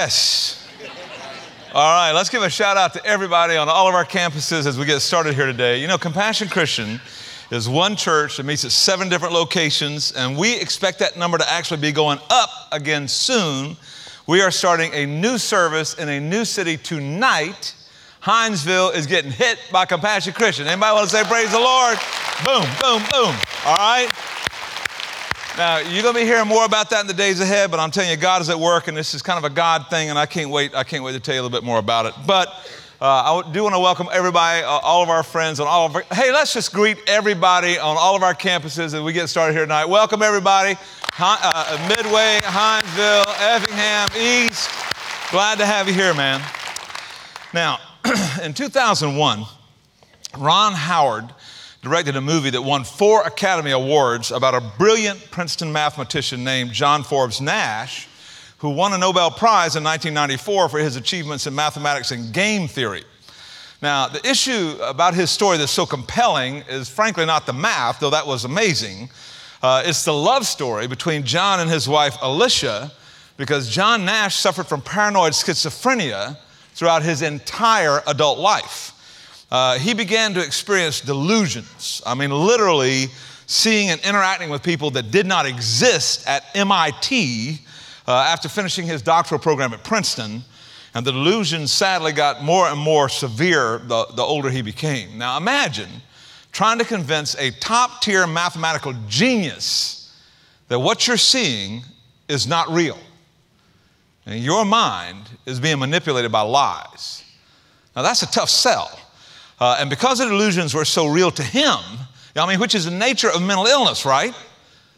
Yes. All right, let's give a shout out to everybody on all of our campuses as we get started here today. You know, Compassion Christian is one church that meets at seven different locations, and we expect that number to actually be going up again soon. We are starting a new service in a new city tonight. Hinesville is getting hit by Compassion Christian. Anybody want to say praise the Lord? Boom, boom, boom. All right? Now, you're going to be hearing more about that in the days ahead, but I'm telling you, God is at work, and this is kind of a God thing, and I can't wait. I can't wait to tell you a little bit more about it. But uh, I do want to welcome everybody, uh, all of our friends, on all of our, hey, let's just greet everybody on all of our campuses as we get started here tonight. Welcome everybody, uh, Midway, Hinesville, Effingham, East. Glad to have you here, man. Now, in 2001, Ron Howard directed a movie that won four Academy Awards about a brilliant Princeton mathematician named John Forbes Nash, who won a Nobel Prize in 1994 for his achievements in mathematics and game theory. Now, the issue about his story that's so compelling is frankly not the math, though that was amazing. Uh, it's the love story between John and his wife Alicia, because John Nash suffered from paranoid schizophrenia throughout his entire adult life uh, he began to experience delusions. I mean, literally seeing and interacting with people that did not exist at MIT uh, after finishing his doctoral program at Princeton. And the delusions sadly got more and more severe the, the older he became. Now imagine trying to convince a top tier mathematical genius that what you're seeing is not real. And your mind is being manipulated by lies. Now that's a tough sell. Uh, and because the delusions were so real to him, I mean, which is the nature of mental illness, right?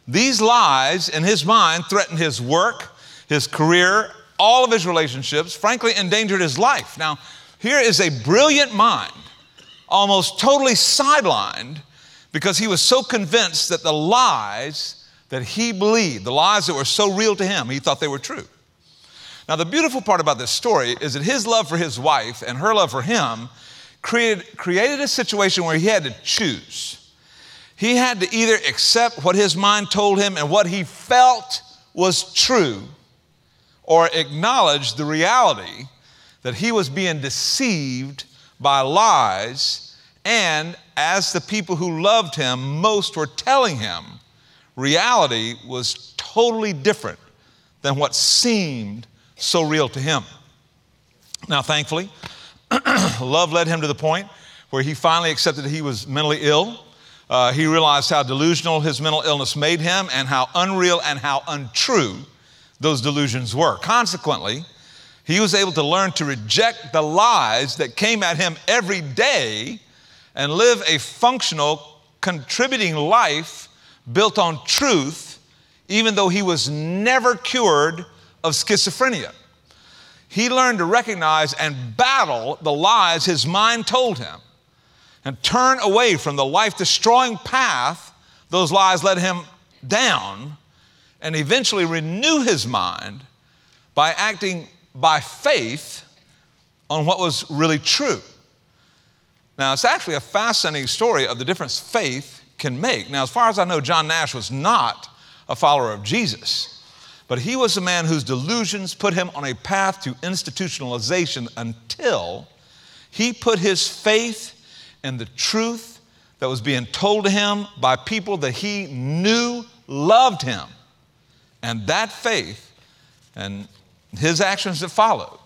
These lies in his mind threatened his work, his career, all of his relationships, frankly, endangered his life. Now, here is a brilliant mind, almost totally sidelined because he was so convinced that the lies that he believed, the lies that were so real to him, he thought they were true. Now, the beautiful part about this story is that his love for his wife and her love for him created, created a situation where he had to choose. He had to either accept what his mind told him and what he felt was true, or acknowledge the reality that he was being deceived by lies, and as the people who loved him most were telling him, reality was totally different than what seemed so real to him. Now, thankfully, Love led him to the point where he finally accepted he was mentally ill. Uh, he realized how delusional his mental illness made him and how unreal and how untrue those delusions were. Consequently, he was able to learn to reject the lies that came at him every day and live a functional, contributing life built on truth, even though he was never cured of schizophrenia he learned to recognize and battle the lies his mind told him and turn away from the life destroying path those lies led him down and eventually renew his mind by acting by faith on what was really true. Now, it's actually a fascinating story of the difference faith can make. Now, as far as I know, John Nash was not a follower of Jesus. But he was a man whose delusions put him on a path to institutionalization until he put his faith in the truth that was being told to him by people that he knew loved him. And that faith and his actions that followed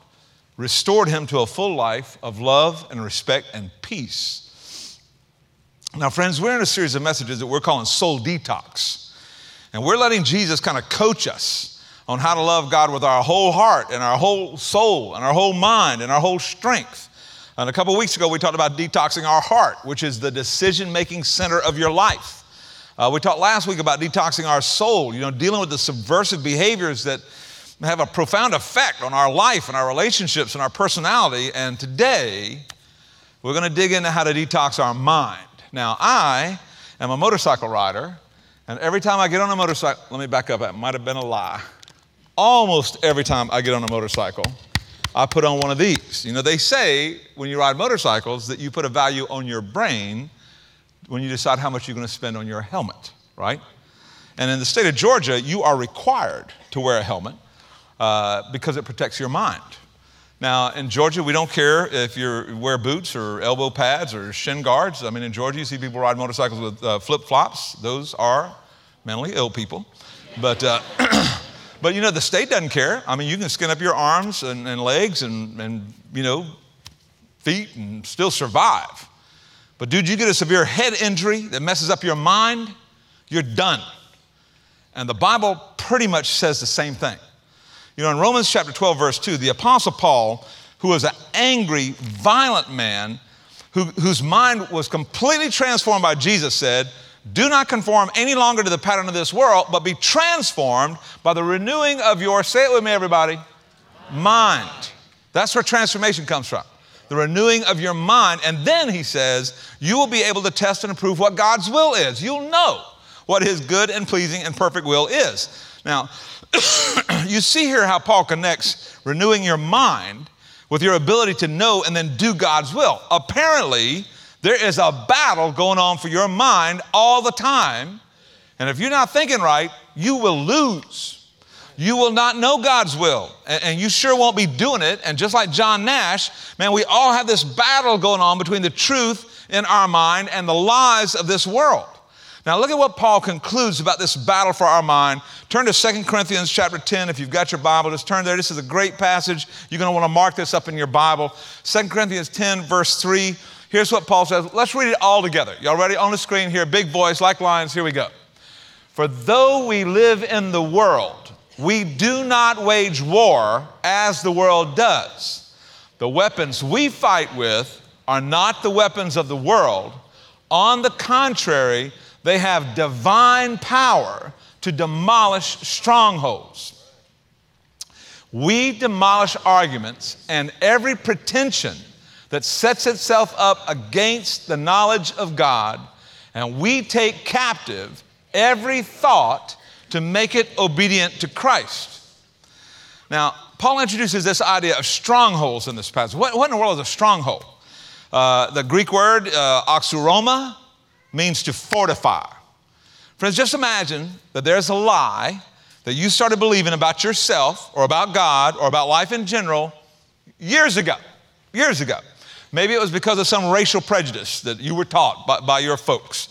restored him to a full life of love and respect and peace. Now, friends, we're in a series of messages that we're calling Soul Detox. And we're letting Jesus kind of coach us on how to love God with our whole heart and our whole soul and our whole mind and our whole strength. And a couple weeks ago, we talked about detoxing our heart, which is the decision making center of your life. Uh, we talked last week about detoxing our soul, you know, dealing with the subversive behaviors that have a profound effect on our life and our relationships and our personality. And today, we're going to dig into how to detox our mind. Now, I am a motorcycle rider, and every time I get on a motorcycle, let me back up, that might have been a lie almost every time I get on a motorcycle, I put on one of these. You know, they say when you ride motorcycles that you put a value on your brain when you decide how much you're going to spend on your helmet, right? And in the state of Georgia, you are required to wear a helmet. uh, because it protects your mind. Now, in Georgia, we don't care if you wear boots or elbow pads or shin guards. I mean, in Georgia, you see people ride motorcycles with uh, flip flops. Those are mentally ill people. But, uh, but you know, the state doesn't care. I mean, you can skin up your arms and, and legs and, and, you know, feet and still survive. But, dude, you get a severe head injury that messes up your mind, you're done. And the Bible pretty much says the same thing. You know, in Romans chapter 12, verse 2, the Apostle Paul, who was an angry, violent man, who, whose mind was completely transformed by Jesus, said, Do not conform any longer to the pattern of this world, but be transformed by the renewing of your, say it with me, everybody, mind. That's where transformation comes from. The renewing of your mind. And then he says, You will be able to test and approve what God's will is. You'll know what his good and pleasing and perfect will is. Now, you see here how Paul connects renewing your mind with your ability to know and then do God's will. Apparently, there is a battle going on for your mind all the time. And if you're not thinking right, you will lose. You will not know God's will, and, you sure won't be doing it. And just like John Nash, man, we all have this battle going on between the truth in our mind and the lies of this world. Now look at what Paul concludes about this battle for our mind. Turn to 2 Corinthians chapter 10. If you've got your Bible, just turn there. This is a great passage. You're going to want to mark this up in your Bible. 2 Corinthians 10, verse 3. Here's what Paul says. Let's read it all together. Y'all ready? On the screen here, big voice, like lions. Here we go. For though we live in the world, we do not wage war as the world does. The weapons we fight with are not the weapons of the world. On the contrary, they have divine power to demolish strongholds. We demolish arguments and every pretension that sets itself up against the knowledge of God, and we take captive every thought to make it obedient to Christ. Now, Paul introduces this idea of strongholds in this passage. What, what in the world is a stronghold? Uh, the Greek word uh, oxuroma means to fortify. Friends, just imagine that there's a lie that you started believing about yourself or about God or about life in general years ago. Years ago. Maybe it was because of some racial prejudice that you were taught by, by your folks.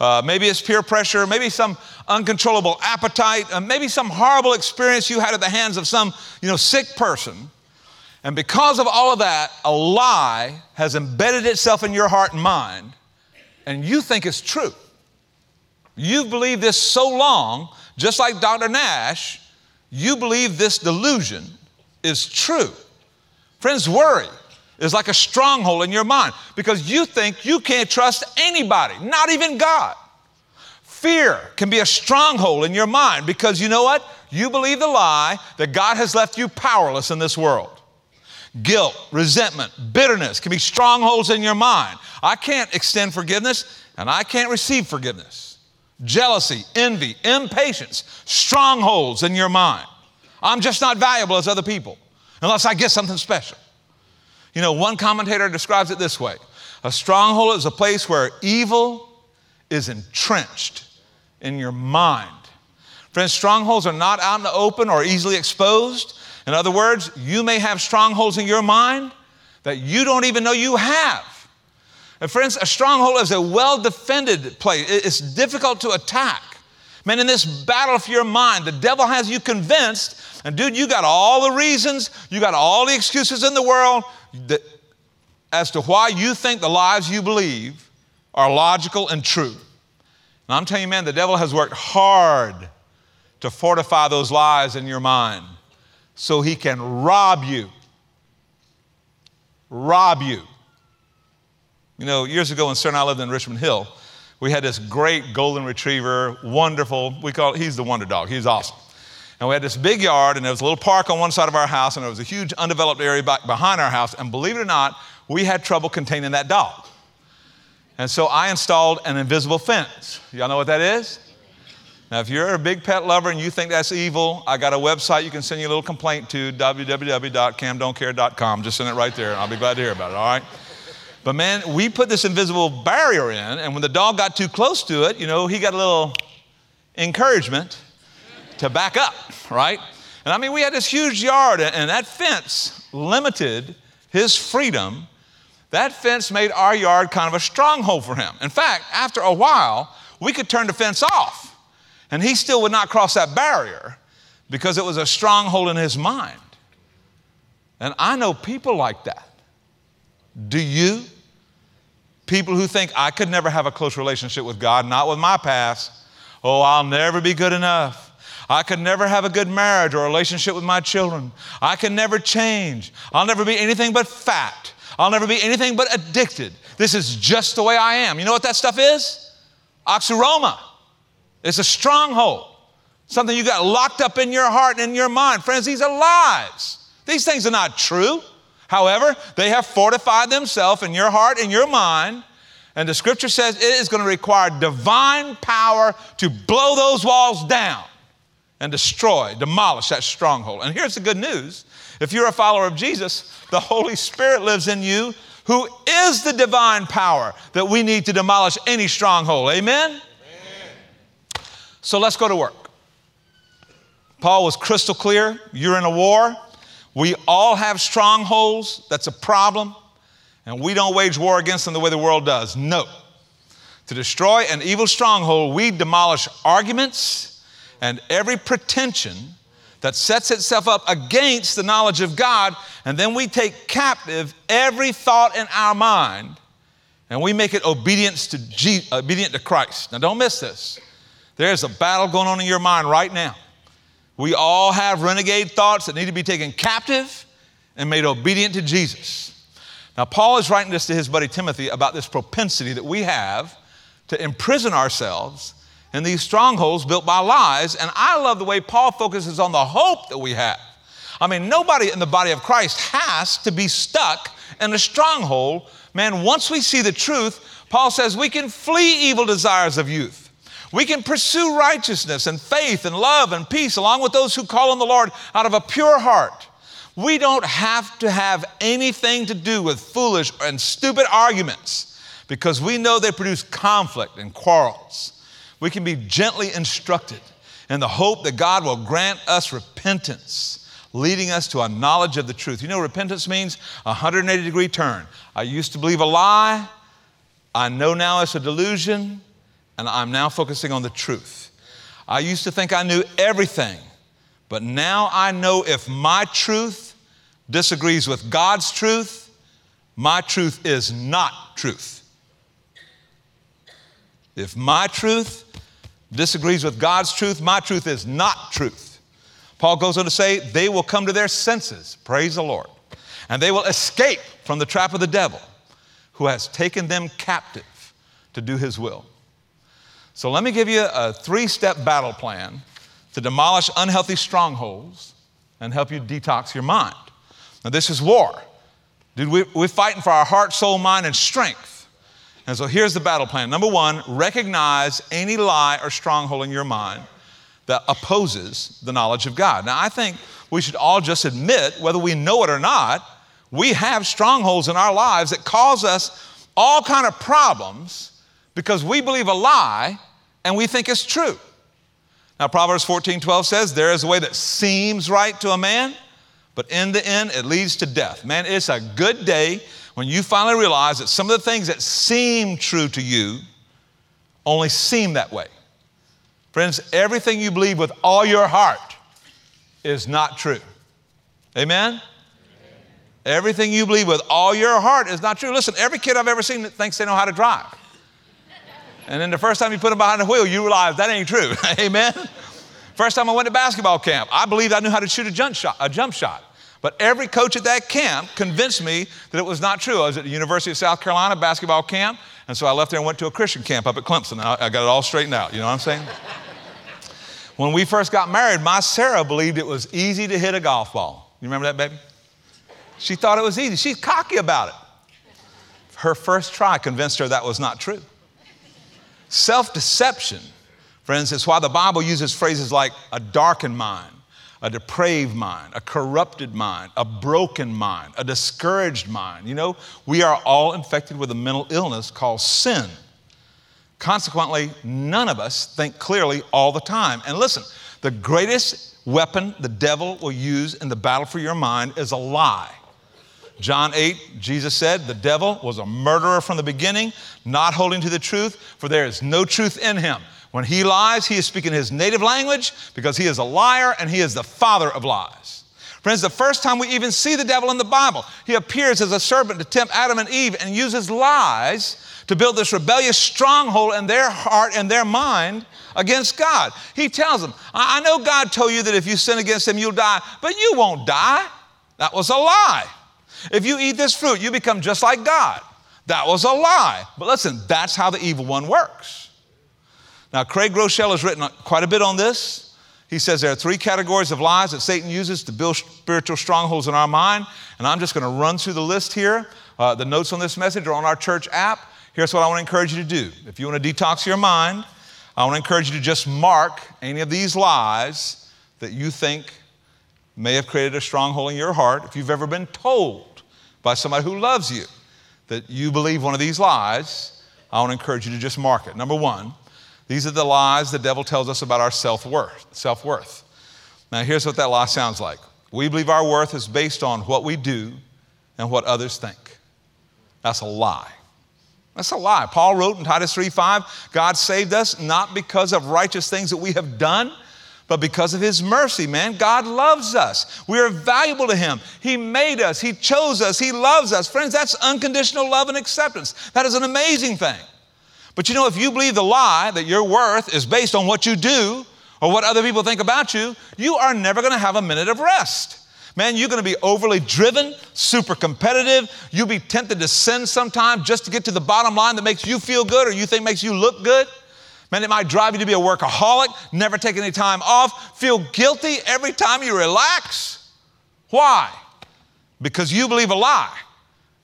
Uh, maybe it's peer pressure, maybe some uncontrollable appetite, uh, maybe some horrible experience you had at the hands of some you know, sick person. And because of all of that, a lie has embedded itself in your heart and mind and you think it's true. You've believed this so long, just like Dr. Nash, you believe this delusion is true. Friends, worry is like a stronghold in your mind because you think you can't trust anybody, not even God. Fear can be a stronghold in your mind because you know what? You believe the lie that God has left you powerless in this world. Guilt, resentment, bitterness can be strongholds in your mind. I can't extend forgiveness and I can't receive forgiveness. Jealousy, envy, impatience, strongholds in your mind. I'm just not valuable as other people unless I get something special. You know, one commentator describes it this way a stronghold is a place where evil is entrenched in your mind. Friends, strongholds are not out in the open or easily exposed. In other words, you may have strongholds in your mind that you don't even know you have. And friends, a stronghold is a well defended place, it's difficult to attack. Man, in this battle for your mind, the devil has you convinced, and dude, you got all the reasons, you got all the excuses in the world that, as to why you think the lies you believe are logical and true. And I'm telling you, man, the devil has worked hard to fortify those lies in your mind so he can rob you. Rob you. You know, years ago when and I lived in Richmond Hill, we had this great golden retriever, wonderful. We call it, he's the wonder dog. He's awesome. And we had this big yard, and there was a little park on one side of our house, and there was a huge undeveloped area back behind our house. And believe it or not, we had trouble containing that dog. And so I installed an invisible fence. Y'all know what that is? Now, if you're a big pet lover and you think that's evil, I got a website you can send your little complaint to www.camdon'tcare.com. Just send it right there, and I'll be glad to hear about it, all right? But man, we put this invisible barrier in, and when the dog got too close to it, you know, he got a little encouragement to back up, right? And I mean, we had this huge yard, and that fence limited his freedom. That fence made our yard kind of a stronghold for him. In fact, after a while, we could turn the fence off, and he still would not cross that barrier because it was a stronghold in his mind. And I know people like that. Do you? People who think I could never have a close relationship with God, not with my past. Oh, I'll never be good enough. I could never have a good marriage or relationship with my children. I can never change. I'll never be anything but fat. I'll never be anything but addicted. This is just the way I am. You know what that stuff is? Oxyroma. It's a stronghold, something you got locked up in your heart and in your mind. Friends, these are lies. These things are not true. However, they have fortified themselves in your heart and your mind. And the scripture says it is going to require divine power to blow those walls down and destroy, demolish that stronghold. And here's the good news if you're a follower of Jesus, the Holy Spirit lives in you, who is the divine power that we need to demolish any stronghold. Amen? Amen? So let's go to work. Paul was crystal clear. You're in a war. We all have strongholds. That's a problem. And we don't wage war against them the way the world does. No. To destroy an evil stronghold, we demolish arguments and every pretension that sets itself up against the knowledge of God, and then we take captive every thought in our mind and we make it obedience to obedient to Christ. Now, don't miss this. There's a battle going on in your mind right now. We all have renegade thoughts that need to be taken captive and made obedient to Jesus. Now, Paul is writing this to his buddy Timothy about this propensity that we have to imprison ourselves in these strongholds built by lies. And I love the way Paul focuses on the hope that we have. I mean, nobody in the body of Christ has to be stuck in a stronghold. Man, once we see the truth, Paul says we can flee evil desires of youth. We can pursue righteousness and faith and love and peace along with those who call on the Lord out of a pure heart. We don't have to have anything to do with foolish and stupid arguments because we know they produce conflict and quarrels we can be gently instructed in the hope that God will grant us repentance, leading us to a knowledge of the truth. You know, repentance means a 180 degree turn. I used to believe a lie, I know now it's a delusion, and I'm now focusing on the truth. I used to think I knew everything, but now I know if my truth disagrees with God's truth, my truth is not truth. If my truth disagrees with God's truth, my truth is not truth. Paul goes on to say, they will come to their senses, praise the Lord, and they will escape from the trap of the devil who has taken them captive to do his will. So let me give you a three step battle plan to demolish unhealthy strongholds and help you detox your mind. Now, this is war. Dude, we, we're fighting for our heart, soul, mind, and strength. And so here's the battle plan. Number one, recognize any lie or stronghold in your mind that opposes the knowledge of God. Now, I think we should all just admit, whether we know it or not, we have strongholds in our lives that cause us all kind of problems because we believe a lie and we think it's true. Now, Proverbs 14 12 says, There is a way that seems right to a man, but in the end, it leads to death. Man, it's a good day when you finally realize that some of the things that seem true to you only seem that way. Friends, everything you believe with all your heart is not true. Amen? Amen? Everything you believe with all your heart is not true. Listen, every kid I've ever seen thinks they know how to drive. And then the first time you put them behind the wheel, you realize that ain't true. Amen? First time I went to basketball camp, I believed I knew how to shoot a jump shot. A jump shot. But every coach at that camp convinced me that it was not true. I was at the University of South Carolina basketball camp, and so I left there and went to a Christian camp up at Clemson. I, I got it all straightened out. You know what I'm saying? when we first got married, my Sarah believed it was easy to hit a golf ball. You remember that, baby? She thought it was easy. She's cocky about it. Her first try convinced her that was not true. Self deception, friends, is why the Bible uses phrases like a darkened mind a depraved mind, a corrupted mind, a broken mind, a discouraged mind. You know, we are all infected with a mental illness called sin. Consequently, none of us think clearly all the time. And listen, the greatest weapon the devil will use in the battle for your mind is a lie. John 8, Jesus said, The devil was a murderer from the beginning, not holding to the truth, for there is no truth in him. When he lies, he is speaking his native language because he is a liar and he is the father of lies. Friends, the first time we even see the devil in the Bible, he appears as a serpent to tempt Adam and Eve and uses lies to build this rebellious stronghold in their heart and their mind against God. He tells them, I know God told you that if you sin against him, you'll die, but you won't die. That was a lie. If you eat this fruit, you become just like God. That was a lie. But listen, that's how the evil one works. Now, Craig Groeschel has written quite a bit on this. He says there are three categories of lies that Satan uses to build spiritual strongholds in our mind. And I'm just going to run through the list here. Uh, the notes on this message are on our church app. Here's what I want to encourage you to do. If you want to detox your mind, I want to encourage you to just mark any of these lies that you think may have created a stronghold in your heart. If you've ever been told by somebody who loves you that you believe one of these lies, I want to encourage you to just mark it. Number one, these are the lies the devil tells us about our self-worth. Self-worth. Now here's what that lie sounds like. We believe our worth is based on what we do and what others think. That's a lie. That's a lie. Paul wrote in Titus 3:5, God saved us not because of righteous things that we have done, but because of his mercy, man. God loves us. We are valuable to him. He made us, he chose us, he loves us. Friends, that's unconditional love and acceptance. That is an amazing thing. But you know, if you believe the lie that your worth is based on what you do or what other people think about you, you are never going to have a minute of rest. Man, you're going to be overly driven, super competitive. You'll be tempted to sin sometime just to get to the bottom line that makes you feel good or you think makes you look good. Man, it might drive you to be a workaholic, never take any time off, feel guilty every time you relax. Why? Because you believe a lie.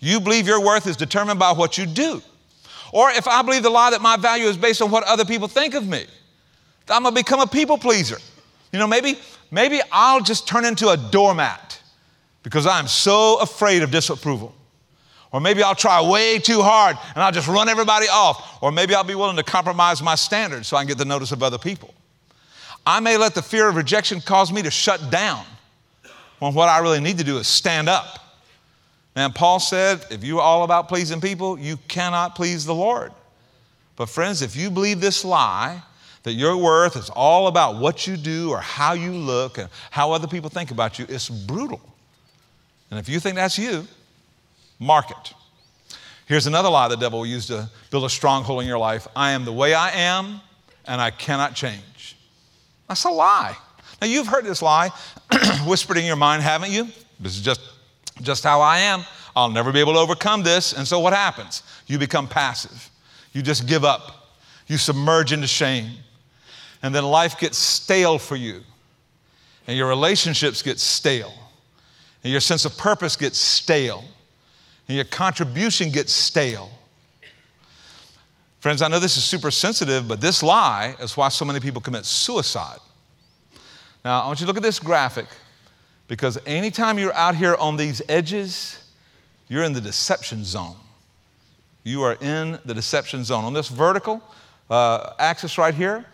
You believe your worth is determined by what you do. Or if I believe the lie that my value is based on what other people think of me, I'm gonna become a people pleaser. You know, maybe, maybe I'll just turn into a doormat because I'm so afraid of disapproval. Or maybe I'll try way too hard and I'll just run everybody off. Or maybe I'll be willing to compromise my standards so I can get the notice of other people. I may let the fear of rejection cause me to shut down when what I really need to do is stand up and Paul said, if you're all about pleasing people, you cannot please the Lord. But, friends, if you believe this lie, that your worth is all about what you do or how you look and how other people think about you, it's brutal. And if you think that's you, mark it. Here's another lie the devil will use to build a stronghold in your life I am the way I am, and I cannot change. That's a lie. Now, you've heard this lie whispered in your mind, haven't you? This is just just how I am. I'll never be able to overcome this. And so what happens? You become passive. You just give up. You submerge into shame. And then life gets stale for you. And your relationships get stale. And your sense of purpose gets stale. And your contribution gets stale. Friends, I know this is super sensitive, but this lie is why so many people commit suicide. Now, I want you to look at this graphic. Because anytime you're out here on these edges, you're in the deception zone. You are in the deception zone. On this vertical uh, axis right here,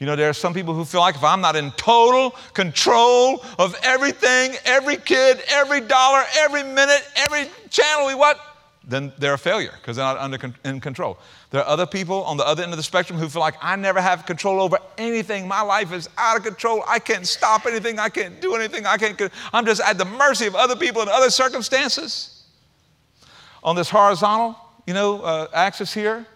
you know, there are some people who feel like if I'm not in total control of everything, every kid, every dollar, every minute, every channel we watch, then they're a failure because they're not under in control. There are other people on the other end of the spectrum who feel like I never have control over anything. My life is out of control. I can't stop anything. I can't do anything. I can't. I'm just at the mercy of other people and other circumstances. On this horizontal, you know, uh, axis here,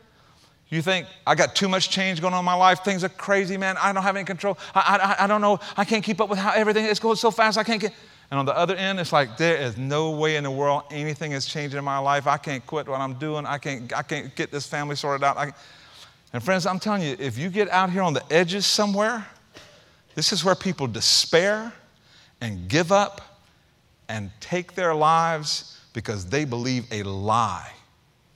you think I got too much change going on in my life. Things are crazy, man. I don't have any control. I, I, I don't know. I can't keep up with how everything is going so fast. I can't get. And on the other end, it's like there is no way in the world anything is changing in my life. I can't quit what I'm doing. I can't, I can't get this family sorted out. and friends, I'm telling you, if you get out here on the edges somewhere, this is where people despair and give up and take their lives because they believe a lie.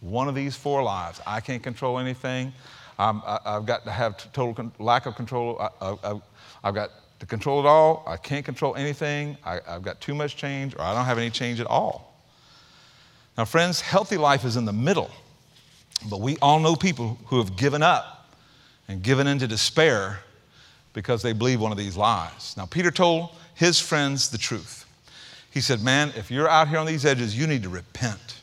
One of these four lies. I can't control anything. i have got to have total lack of control. I, have got to control it all. I can't control anything. I, I've got too much change, or I don't have any change at all. Now, friends, healthy life is in the middle, but we all know people who have given up and given into despair because they believe one of these lies. Now, Peter told his friends the truth. He said, Man, if you're out here on these edges, you need to repent.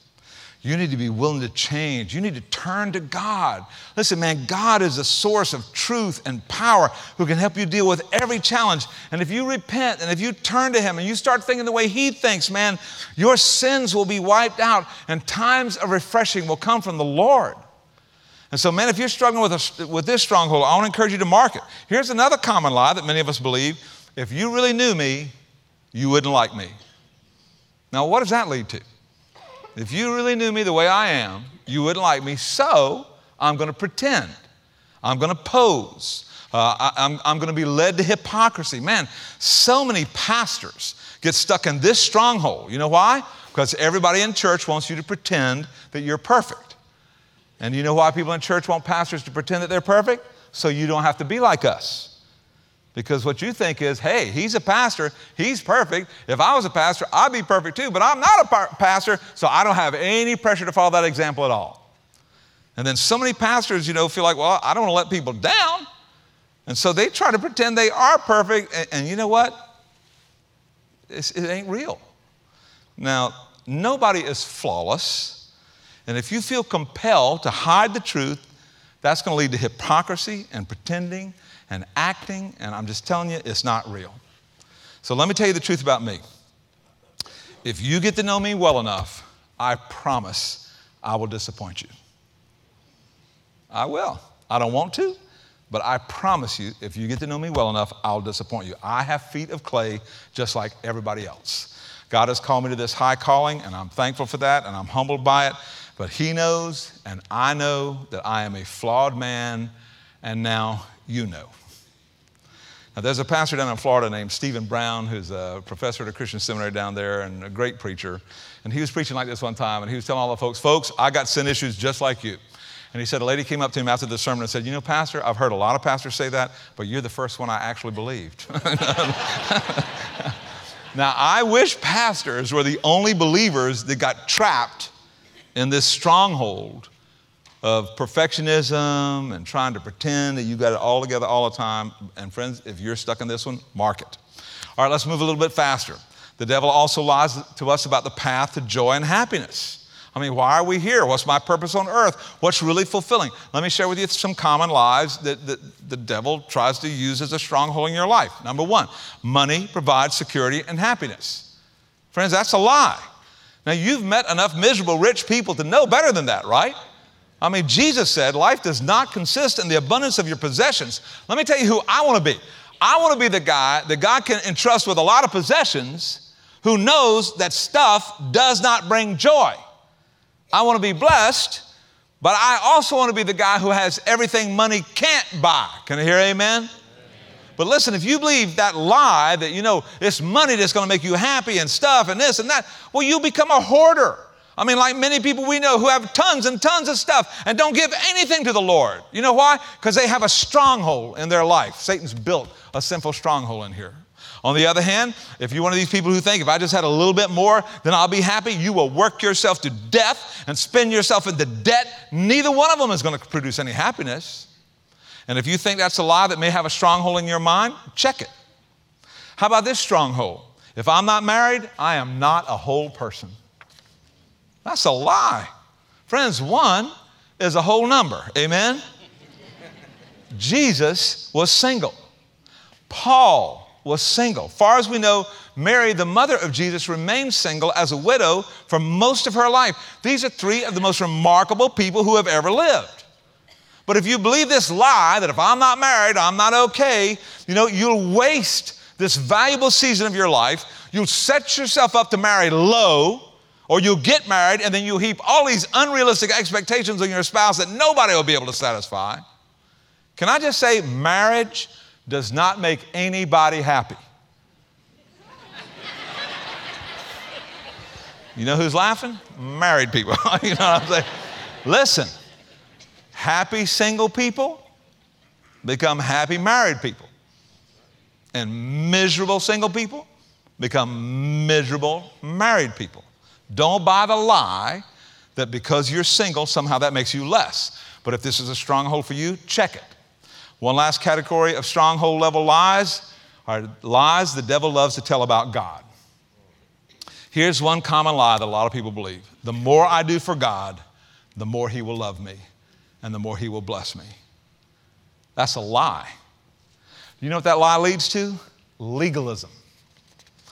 You need to be willing to change. You need to turn to God. Listen, man, God is the source of truth and power who can help you deal with every challenge. And if you repent and if you turn to Him and you start thinking the way He thinks, man, your sins will be wiped out and times of refreshing will come from the Lord. And so, man, if you're struggling with, a, with this stronghold, I want to encourage you to mark it. Here's another common lie that many of us believe if you really knew me, you wouldn't like me. Now, what does that lead to? If you really knew me the way I am, you wouldn't like me, so I'm going to pretend. I'm going to pose. Uh, I, I'm, I'm going to be led to hypocrisy. Man, so many pastors get stuck in this stronghold. You know why? Because everybody in church wants you to pretend that you're perfect. And you know why people in church want pastors to pretend that they're perfect? So you don't have to be like us. Because what you think is, hey, he's a pastor, he's perfect. If I was a pastor, I'd be perfect too, but I'm not a pastor, so I don't have any pressure to follow that example at all. And then so many pastors, you know, feel like, well, I don't want to let people down. And so they try to pretend they are perfect, and, and you know what? It's, it ain't real. Now, nobody is flawless, and if you feel compelled to hide the truth, that's going to lead to hypocrisy and pretending and acting, and I'm just telling you, it's not real. So let me tell you the truth about me. If you get to know me well enough, I promise I will disappoint you. I will. I don't want to, but I promise you, if you get to know me well enough, I'll disappoint you. I have feet of clay just like everybody else. God has called me to this high calling, and I'm thankful for that, and I'm humbled by it. But He knows, and I know that I am a flawed man, and now you know. Now, there's a pastor down in Florida named Stephen Brown, who's a professor at a Christian seminary down there and a great preacher. And he was preaching like this one time, and he was telling all the folks, Folks, I got sin issues just like you. And he said, A lady came up to him after the sermon and said, You know, Pastor, I've heard a lot of pastors say that, but you're the first one I actually believed. now, I wish pastors were the only believers that got trapped in this stronghold of perfectionism and trying to pretend that you got it all together all the time. And friends, if you're stuck in this one, mark it. All right, let's move a little bit faster. The devil also lies to us about the path to joy and happiness. I mean, why are we here? What's my purpose on earth? What's really fulfilling? Let me share with you some common lies that, that the devil tries to use as a stronghold in your life. Number one, money provides security and happiness. Friends, that's a lie. Now, you've met enough miserable rich people to know better than that, right? I mean, Jesus said, life does not consist in the abundance of your possessions. Let me tell you who I want to be. I want to be the guy that God can entrust with a lot of possessions who knows that stuff does not bring joy. I want to be blessed, but I also want to be the guy who has everything money can't buy. Can I hear amen? amen? But listen, if you believe that lie that, you know, it's money that's going to make you happy and stuff and this and that, well, you become a hoarder. I mean, like many people we know who have tons and tons of stuff and don't give anything to the Lord. You know why? Because they have a stronghold in their life. Satan's built a sinful stronghold in here. On the other hand, if you're one of these people who think, if I just had a little bit more, then I'll be happy, you will work yourself to death and spend yourself into debt. Neither one of them is going to produce any happiness. And if you think that's a lie that may have a stronghold in your mind, check it. How about this stronghold? If I'm not married, I am not a whole person. That's a lie. Friends, one is a whole number. Amen? Jesus was single. Paul was single. Far as we know, Mary, the mother of Jesus, remained single as a widow for most of her life. These are three of the most remarkable people who have ever lived. But if you believe this lie that if I'm not married, I'm not okay, you know, you'll waste this valuable season of your life. You'll set yourself up to marry low or you'll get married and then you heap all these unrealistic expectations on your spouse that nobody will be able to satisfy. Can I just say, marriage does not make anybody happy? You know who's laughing? Married people. you know what I'm saying? Listen, happy single people become happy married people. And miserable single people become miserable married people. Don't buy the lie that because you're single, somehow that makes you less. But if this is a stronghold for you, check it. One last category of stronghold level lies are lies the devil loves to tell about God. Here's one common lie that a lot of people believe the more I do for God, the more he will love me and the more he will bless me. That's a lie. You know what that lie leads to? Legalism.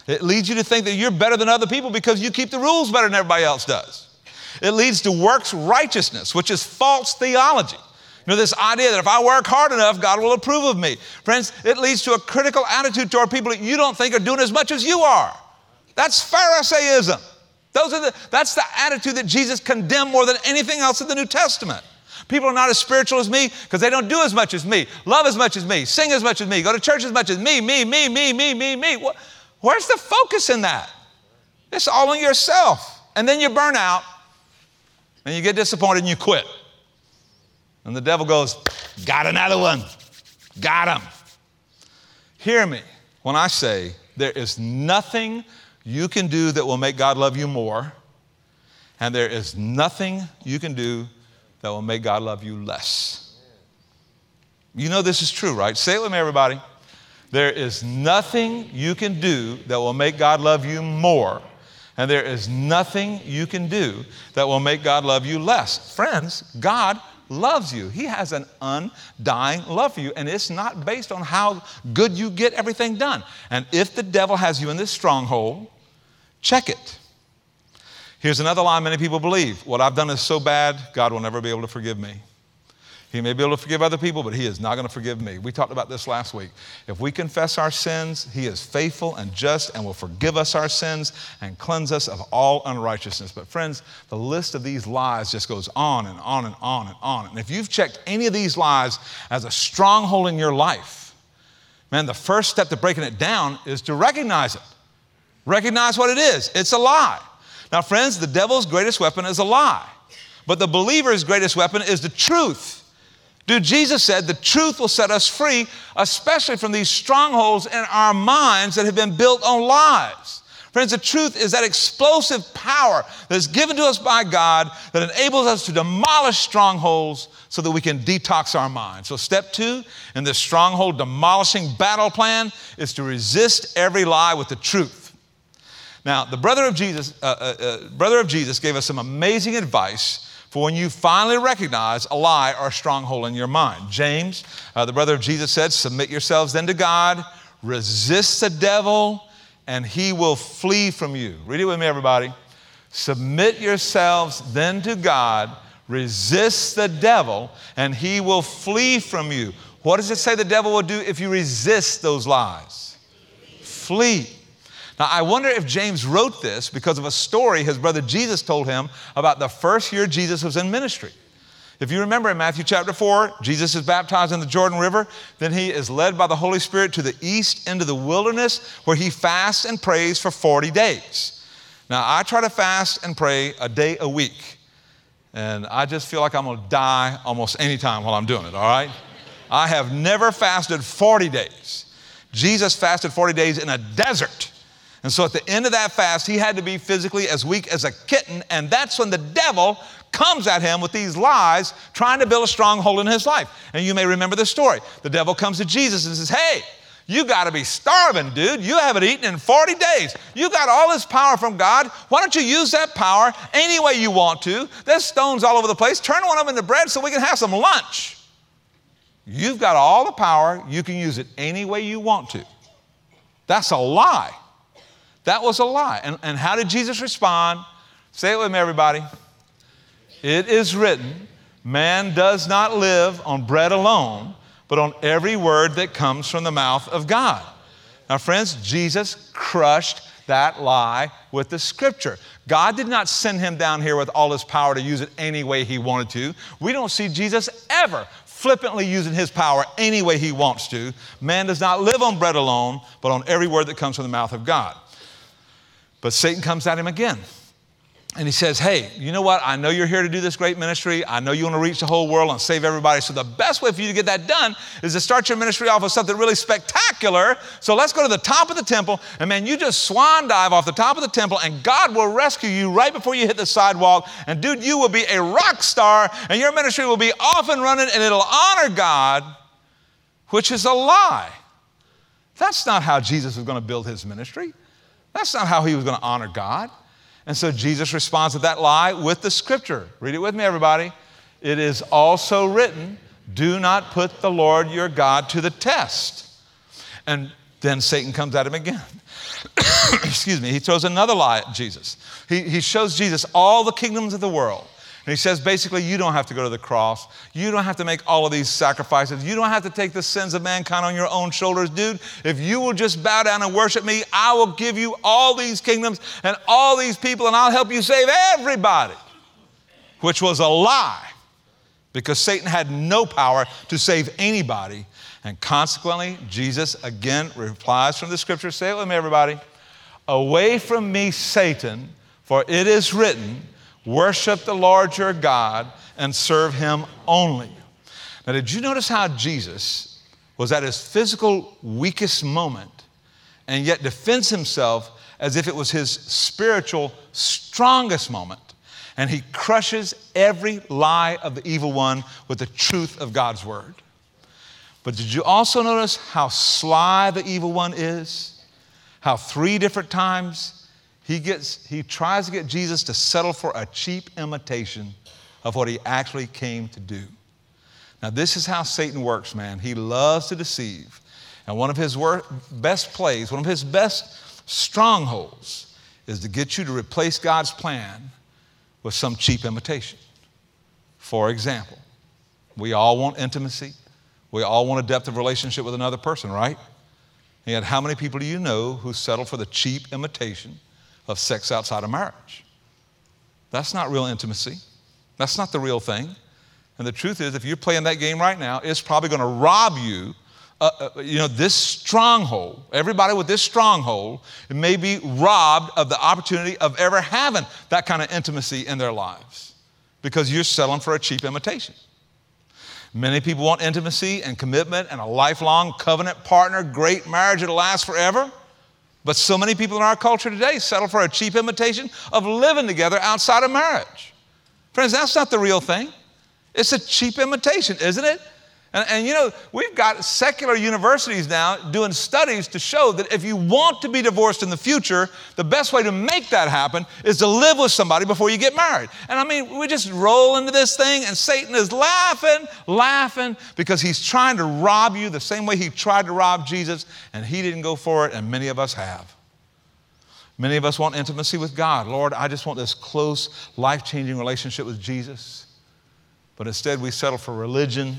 It leads you to think that you're better than other people because you keep the rules better than everybody else does. It leads to works righteousness, which is false theology. You know, this idea that if I work hard enough, God will approve of me. Friends, it leads to a critical attitude toward people that you don't think are doing as much as you are. That's Pharisaism. Those are the, that's the attitude that Jesus condemned more than anything else in the New Testament. People are not as spiritual as me because they don't do as much as me, love as much as me, sing as much as me, go to church as much as me, me, me, me, me, me, me. Where's the focus in that? It's all on yourself. And then you burn out and you get disappointed and you quit. And the devil goes, Got another one. Got him. Hear me when I say there is nothing you can do that will make God love you more, and there is nothing you can do that will make God love you less. You know this is true, right? Say it with me, everybody. There is nothing you can do that will make God love you more, and there is nothing you can do that will make God love you less. Friends, God loves you. He has an undying love for you, and it's not based on how good you get everything done. And if the devil has you in this stronghold, check it. Here's another lie many people believe what I've done is so bad, God will never be able to forgive me. He may be able to forgive other people, but He is not going to forgive me. We talked about this last week. If we confess our sins, He is faithful and just and will forgive us our sins and cleanse us of all unrighteousness. But, friends, the list of these lies just goes on and on and on and on. And if you've checked any of these lies as a stronghold in your life, man, the first step to breaking it down is to recognize it. Recognize what it is it's a lie. Now, friends, the devil's greatest weapon is a lie, but the believer's greatest weapon is the truth. Dude, Jesus said the truth will set us free, especially from these strongholds in our minds that have been built on lies. Friends, the truth is that explosive power that is given to us by God that enables us to demolish strongholds so that we can detox our minds. So, step two in this stronghold demolishing battle plan is to resist every lie with the truth. Now, the brother of Jesus, uh, uh, uh, brother of Jesus gave us some amazing advice for when you finally recognize a lie or a stronghold in your mind. James, uh, the brother of Jesus, said, Submit yourselves then to God, resist the devil, and he will flee from you. Read it with me, everybody. Submit yourselves then to God, resist the devil, and he will flee from you. What does it say the devil will do if you resist those lies? Flee. Now, I wonder if James wrote this because of a story his brother Jesus told him about the first year Jesus was in ministry. If you remember in Matthew chapter 4, Jesus is baptized in the Jordan River. Then he is led by the Holy Spirit to the east into the wilderness where he fasts and prays for 40 days. Now, I try to fast and pray a day a week. And I just feel like I'm going to die almost any time while I'm doing it, all right? I have never fasted 40 days. Jesus fasted 40 days in a desert. And so at the end of that fast, he had to be physically as weak as a kitten. And that's when the devil comes at him with these lies, trying to build a stronghold in his life. And you may remember the story. The devil comes to Jesus and says, Hey, you got to be starving, dude. You haven't eaten in 40 days. You got all this power from God. Why don't you use that power any way you want to? There's stones all over the place. Turn one of them into bread so we can have some lunch. You've got all the power. You can use it any way you want to. That's a lie. That was a lie. And, and how did Jesus respond? Say it with me, everybody. It is written, man does not live on bread alone, but on every word that comes from the mouth of God. Now, friends, Jesus crushed that lie with the scripture. God did not send him down here with all his power to use it any way he wanted to. We don't see Jesus ever flippantly using his power any way he wants to. Man does not live on bread alone, but on every word that comes from the mouth of God. But Satan comes at him again. And he says, Hey, you know what? I know you're here to do this great ministry. I know you want to reach the whole world and save everybody. So, the best way for you to get that done is to start your ministry off with something really spectacular. So, let's go to the top of the temple. And man, you just swan dive off the top of the temple, and God will rescue you right before you hit the sidewalk. And, dude, you will be a rock star, and your ministry will be off and running, and it'll honor God. which is a lie. That's not how Jesus was going to build his ministry. That's not how he was going to honor God. And so Jesus responds to that lie with the scripture. Read it with me, everybody. It is also written, Do not put the Lord your God to the test. And then Satan comes at him again. Excuse me. He throws another lie at Jesus. He, he shows Jesus all the kingdoms of the world. And he says basically, you don't have to go to the cross. You don't have to make all of these sacrifices. You don't have to take the sins of mankind on your own shoulders, dude. If you will just bow down and worship me, I will give you all these kingdoms and all these people, and I'll help you save everybody. Which was a lie because Satan had no power to save anybody. And consequently, Jesus again replies from the scripture say it with me, everybody. Away from me, Satan, for it is written, Worship the Lord your God and serve him only. Now, did you notice how Jesus was at his physical weakest moment and yet defends himself as if it was his spiritual strongest moment? And he crushes every lie of the evil one with the truth of God's word. But did you also notice how sly the evil one is? How three different times he, gets, he tries to get Jesus to settle for a cheap imitation of what he actually came to do. Now, this is how Satan works, man. He loves to deceive. And one of his best plays, one of his best strongholds, is to get you to replace God's plan with some cheap imitation. For example, we all want intimacy. We all want a depth of relationship with another person, right? And yet, how many people do you know who settle for the cheap imitation of sex outside of marriage. That's not real intimacy. That's not the real thing. And the truth is, if you're playing that game right now, it's probably going to rob you. Uh, uh, you know, this stronghold, everybody with this stronghold may be robbed of the opportunity of ever having that kind of intimacy in their lives because you're settling for a cheap imitation. Many people want intimacy and commitment and a lifelong covenant partner, great marriage that'll last forever. But so many people in our culture today settle for a cheap imitation of living together outside of marriage. Friends, that's not the real thing. It's a cheap imitation, isn't it? And, and, you know, we've got secular universities now doing studies to show that if you want to be divorced in the future, the best way to make that happen is to live with somebody before you get married. And I mean, we just roll into this thing, and Satan is laughing, laughing, because he's trying to rob you the same way he tried to rob Jesus, and he didn't go for it, and many of us have. Many of us want intimacy with God. Lord, I just want this close, life changing relationship with Jesus. But instead, we settle for religion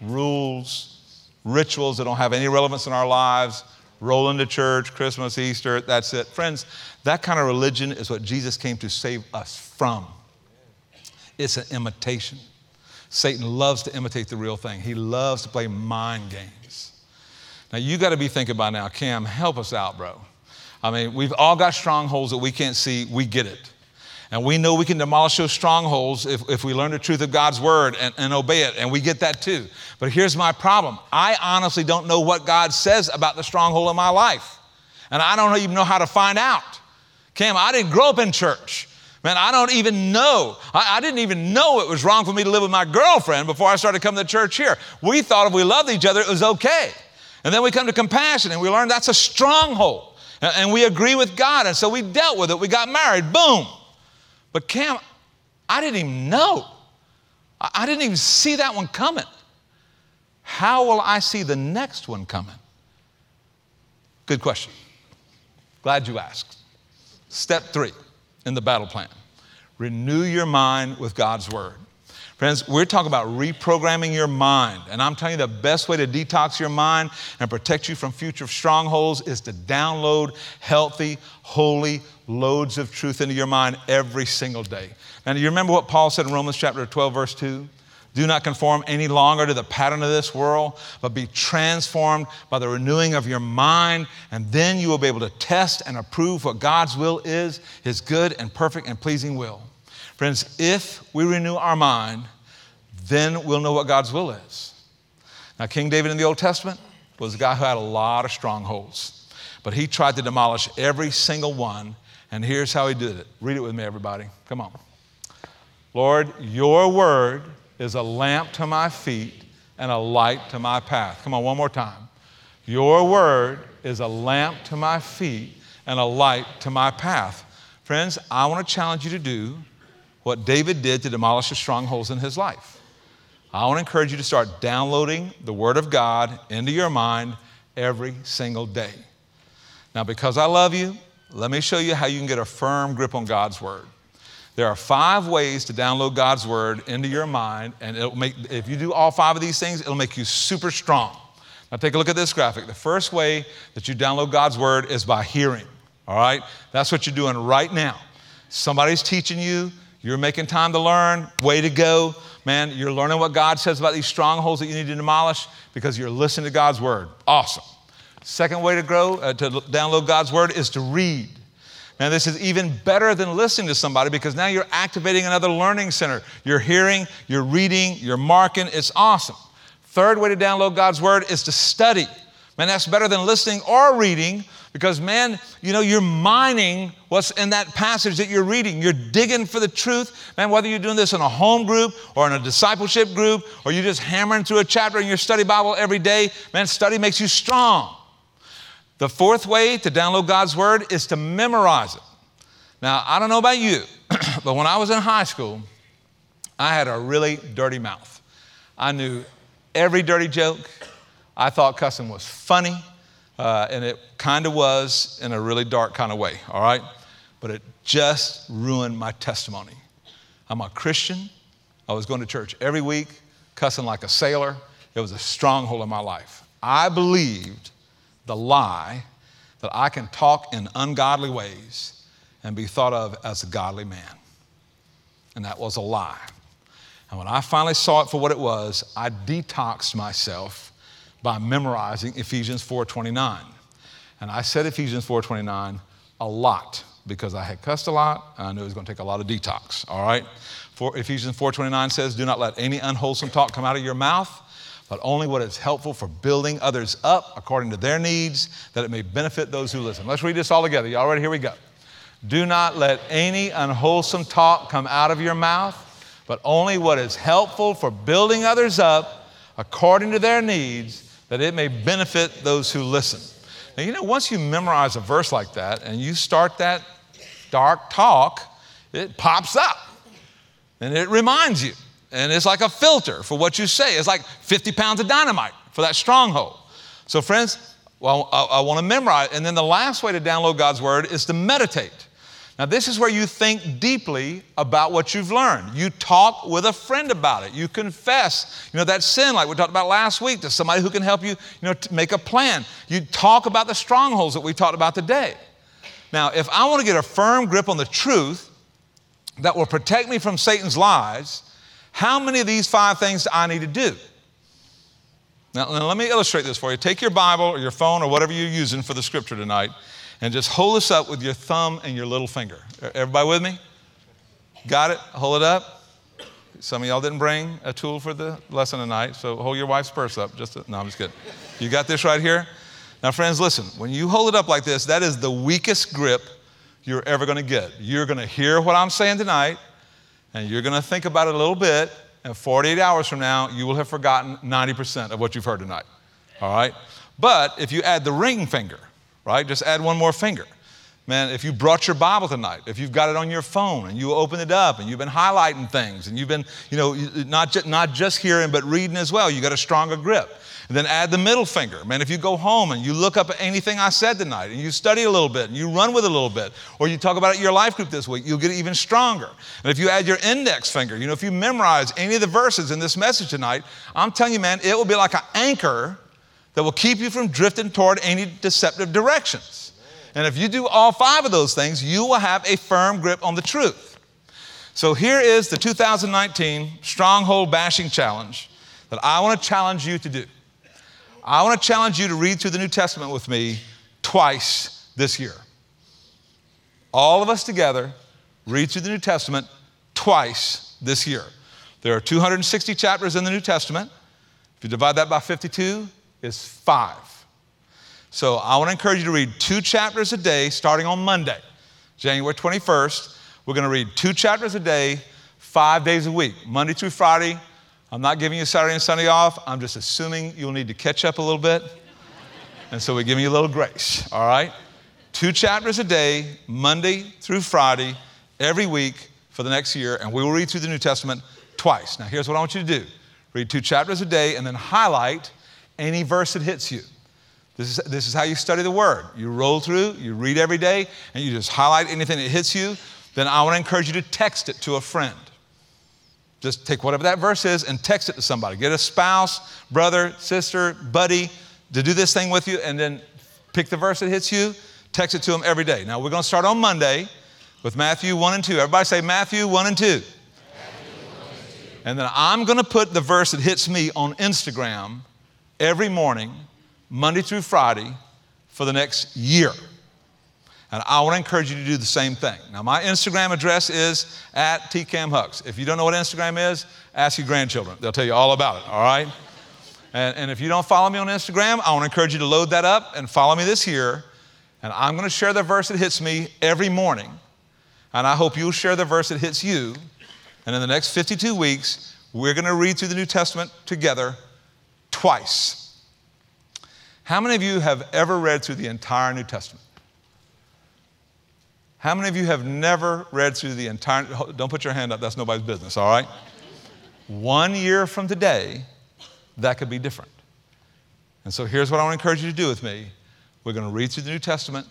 rules, rituals that don't have any relevance in our lives, roll into church, Christmas, Easter, that's it. Friends, that kind of religion is what Jesus came to save us from. It's an imitation. Satan loves to imitate the real thing, he loves to play mind games. Now, you got to be thinking by now, Cam, help us out, bro. I mean, we've all got strongholds that we can't see, we get it. And we know we can demolish those strongholds if, if we learn the truth of God's word and, and obey it, and we get that too. But here's my problem I honestly don't know what God says about the stronghold in my life. And I don't even know how to find out. Cam, I didn't grow up in church. Man, I don't even know. I, I, didn't even know it was wrong for me to live with my girlfriend before I started coming to church here. We thought if we loved each other, it was okay. And then we come to compassion and we learn that's a stronghold. And, and we agree with God. And so we dealt with it. We got married. Boom. But Cam, I didn't even know. I didn't even see that one coming. How will I see the next one coming? Good question. Glad you asked. Step three in the battle plan renew your mind with God's word. Friends, we're talking about reprogramming your mind. And I'm telling you, the best way to detox your mind and protect you from future strongholds is to download healthy, holy loads of truth into your mind every single day. Now, do you remember what Paul said in Romans chapter 12, verse 2? Do not conform any longer to the pattern of this world, but be transformed by the renewing of your mind, and then you will be able to test and approve what God's will is, his good and perfect and pleasing will. Friends, if we renew our mind, then we'll know what God's will is. Now, King David in the Old Testament was a guy who had a lot of strongholds, but he tried to demolish every single one, and here's how he did it. Read it with me, everybody. Come on. Lord, your word is a lamp to my feet and a light to my path. Come on, one more time. Your word is a lamp to my feet and a light to my path. Friends, I want to challenge you to do what David did to demolish the strongholds in his life. I want to encourage you to start downloading the Word of God into your mind every single day. Now, because I love you, let me show you how you can get a firm grip on God's Word. There are five ways to download God's Word into your mind, and it'll make, if you do all five of these things, it'll make you super strong. Now, take a look at this graphic. The first way that you download God's Word is by hearing, all right? That's what you're doing right now. Somebody's teaching you, you're making time to learn, way to go. Man, you're learning what God says about these strongholds that you need to demolish because you're listening to God's word. Awesome. Second way to grow, uh, to download God's word is to read. Now, this is even better than listening to somebody because now you're activating another learning center. You're hearing, you're reading, you're marking. It's awesome. Third way to download God's word is to study. Man, that's better than listening or reading because, man, you know, you're mining what's in that passage that you're reading. You're digging for the truth. Man, whether you're doing this in a home group or in a discipleship group or you're just hammering through a chapter in your study Bible every day, man, study makes you strong. The fourth way to download God's Word is to memorize it. Now, I don't know about you, but when I was in high school, I had a really dirty mouth. I knew every dirty joke. I thought cussing was funny. Uh, and it kind of was in a really dark kind of way, all right? But it just ruined my testimony. I'm a Christian. I was going to church every week, cussing like a sailor. It was a stronghold in my life. I believed the lie that I can talk in ungodly ways and be thought of as a godly man. And that was a lie. And when I finally saw it for what it was, I detoxed myself by memorizing Ephesians 4:29. And I said Ephesians 4:29 a lot because I had cussed a lot and I knew it was going to take a lot of detox, all right? For Ephesians 4:29 says, "Do not let any unwholesome talk come out of your mouth, but only what is helpful for building others up according to their needs, that it may benefit those who listen." Let's read this all together. Y'all ready? Here we go. Do not let any unwholesome talk come out of your mouth, but only what is helpful for building others up according to their needs that it may benefit those who listen. Now, you know, once you memorize a verse like that and you start that dark talk, it pops up and it reminds you. And it's like a filter for what you say. It's like 50 pounds of dynamite for that stronghold. So, friends, well, I, I want to memorize. And then the last way to download God's word is to meditate. Now, this is where you think deeply about what you've learned. You talk with a friend about it. You confess, you know, that sin, like we talked about last week, to somebody who can help you, you know, make a plan. You talk about the strongholds that we talked about today. Now, if I want to get a firm grip on the truth that will protect me from Satan's lies, how many of these five things do I need to do? Now, let me illustrate this for you. Take your Bible or your phone or whatever you're using for the scripture tonight and just hold this up with your thumb and your little finger. Everybody with me? Got it? Hold it up. Some of y'all didn't bring a tool for the lesson tonight, so hold your wife's purse up. Just to, no, I'm just kidding. You got this right here? Now, friends, listen. When you hold it up like this, that is the weakest grip you're ever going to get. You're going to hear what I'm saying tonight, and you're going to think about it a little bit, and 48 hours from now, you will have forgotten 90% of what you've heard tonight. All right? But if you add the ring finger, right? Just add one more finger. Man, if you brought your Bible tonight, if you've got it on your phone and you open it up and you've been highlighting things and you've been, you know, not, ju- not just hearing but reading as well, you got a stronger grip. And then add the middle finger. Man, if you go home and you look up anything I said tonight and you study a little bit and you run with it a little bit, or you talk about it in your life group this week, you'll get even stronger. And if you add your index finger, you know, if you memorize any of the verses in this message tonight, I'm telling you, man, it will be like an anchor that will keep you from drifting toward any deceptive directions. And if you do all five of those things, you will have a firm grip on the truth. So here is the 2019 Stronghold Bashing Challenge that I want to challenge you to do. I want to challenge you to read through the New Testament with me twice this year. All of us together, read through the New Testament twice this year. There are 260 chapters in the New Testament. If you divide that by 52, is five. So I want to encourage you to read two chapters a day starting on Monday, January 21st. We're going to read two chapters a day, five days a week, Monday through Friday, I'm not giving you Saturday and Sunday off. I'm just assuming you'll need to catch up a little bit. And so we're giving you a little grace, all right? Two chapters a day, Monday through Friday, every week for the next year, and we will read through the New Testament twice. Now, here's what I want you to do read two chapters a day and then highlight any verse that hits you. This is, this is how you study the Word. You roll through, you read every day, and you just highlight anything that hits you. Then I want to encourage you to text it to a friend. Just take whatever that verse is and text it to somebody. Get a spouse, brother, sister, buddy to do this thing with you, and then pick the verse that hits you, text it to them every day. Now, we're going to start on Monday with Matthew 1 and 2. Everybody say Matthew 1 and 2. And then I'm going to put the verse that hits me on Instagram every morning, Monday through Friday, for the next year. And I want to encourage you to do the same thing. Now, my Instagram address is at tcamhucks. If you don't know what Instagram is, ask your grandchildren. They'll tell you all about it, all right? And, and if you don't follow me on Instagram, I want to encourage you to load that up and follow me this year. And I'm going to share the verse that hits me every morning. And I hope you'll share the verse that hits you. And in the next 52 weeks, we're going to read through the New Testament together twice. How many of you have ever read through the entire New Testament? How many of you have never read through the entire? Don't put your hand up, that's nobody's business, all right? One year from today, that could be different. And so here's what I want to encourage you to do with me. We're going to read through the New Testament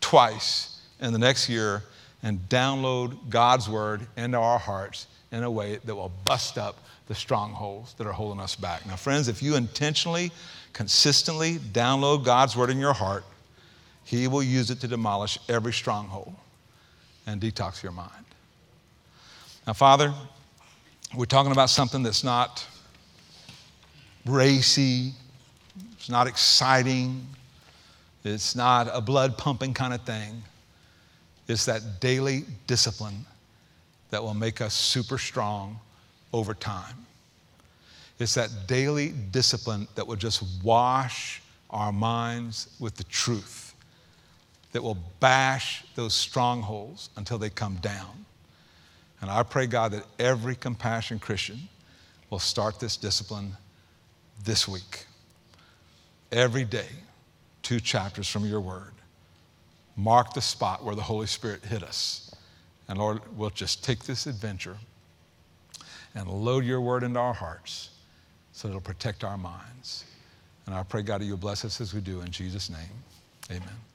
twice in the next year and download God's word into our hearts in a way that will bust up the strongholds that are holding us back. Now, friends, if you intentionally, consistently download God's word in your heart, He will use it to demolish every stronghold and detox your mind. Now, Father, we're talking about something that's not racy, it's not exciting, it's not a blood pumping kind of thing. It's that daily discipline that will make us super strong over time. It's that daily discipline that will just wash our minds with the truth, that will bash those strongholds until they come down. And I pray, God, that every compassion Christian will start this discipline this week. Every day, two chapters from your word. Mark the spot where the Holy Spirit hit us. And Lord, we'll just take this adventure and load your word into our hearts so it'll protect our minds. And I pray, God, that you'll bless us as we do in Jesus' name. Amen.